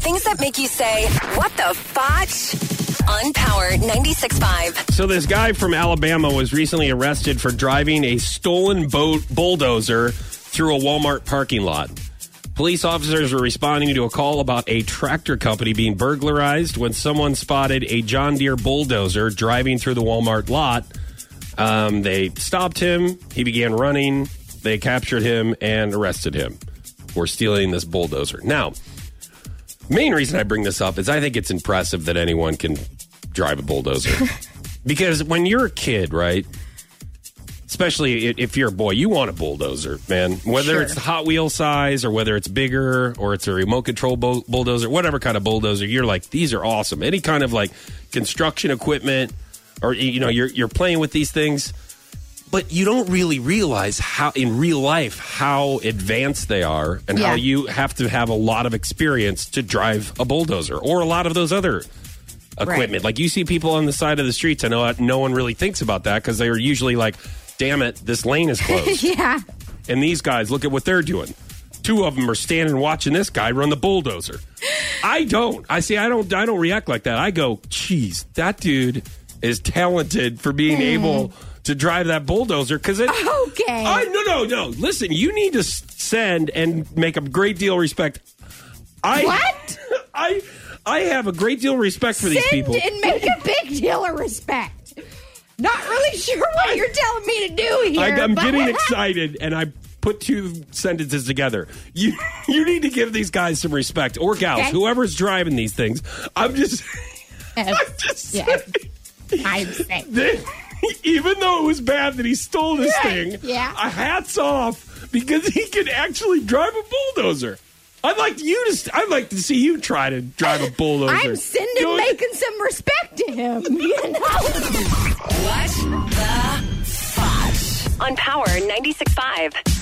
Things that make you say, what the fotch? On Power 96.5. So this guy from Alabama was recently arrested for driving a stolen boat bulldozer through a Walmart parking lot. Police officers were responding to a call about a tractor company being burglarized when someone spotted a John Deere bulldozer driving through the Walmart lot. Um, they stopped him. He began running. They captured him and arrested him for stealing this bulldozer. Now, main reason I bring this up is I think it's impressive that anyone can drive a bulldozer. because when you're a kid, right? Especially if you're a boy, you want a bulldozer, man. Whether Sure. it's Hot Wheel size or whether it's bigger or it's a remote control bull- bulldozer, whatever kind of bulldozer, you're like, these are awesome. Any kind of like construction equipment or you know, you're you're playing with these things but you don't really realize how in real life how advanced they are and how you have to have a lot of experience to drive a bulldozer or a lot of those other equipment. Right. like you see people on the side of the streets i know no one really thinks about that because they're usually like damn it this lane is closed. Yeah. and these guys look at what they're doing. Two of them are standing watching this guy run the bulldozer. I don't. I see i don't i don't react like that. I go geez that dude is talented for being hmm. able to drive that bulldozer because it Okay. I, no no no listen you need to send and make a great deal of respect i What? i i have a great deal of respect for these Send people and make a big deal of respect. Not really sure what you're telling me to do here. I, I'm but- getting excited, and I put two sentences together. You you need to give these guys some respect, or gals, Okay. whoever's driving these things. I'm just, I'm just Yes. saying I'm saying. Even though it was bad that he stole this Yeah, thing, yeah. a hats off because he can actually drive a bulldozer. I'd like you to. st- I'd like to see you try to drive a bulldozer. I'm sending Go- making some respect to him. You know. What the fotch? On Power 96.5.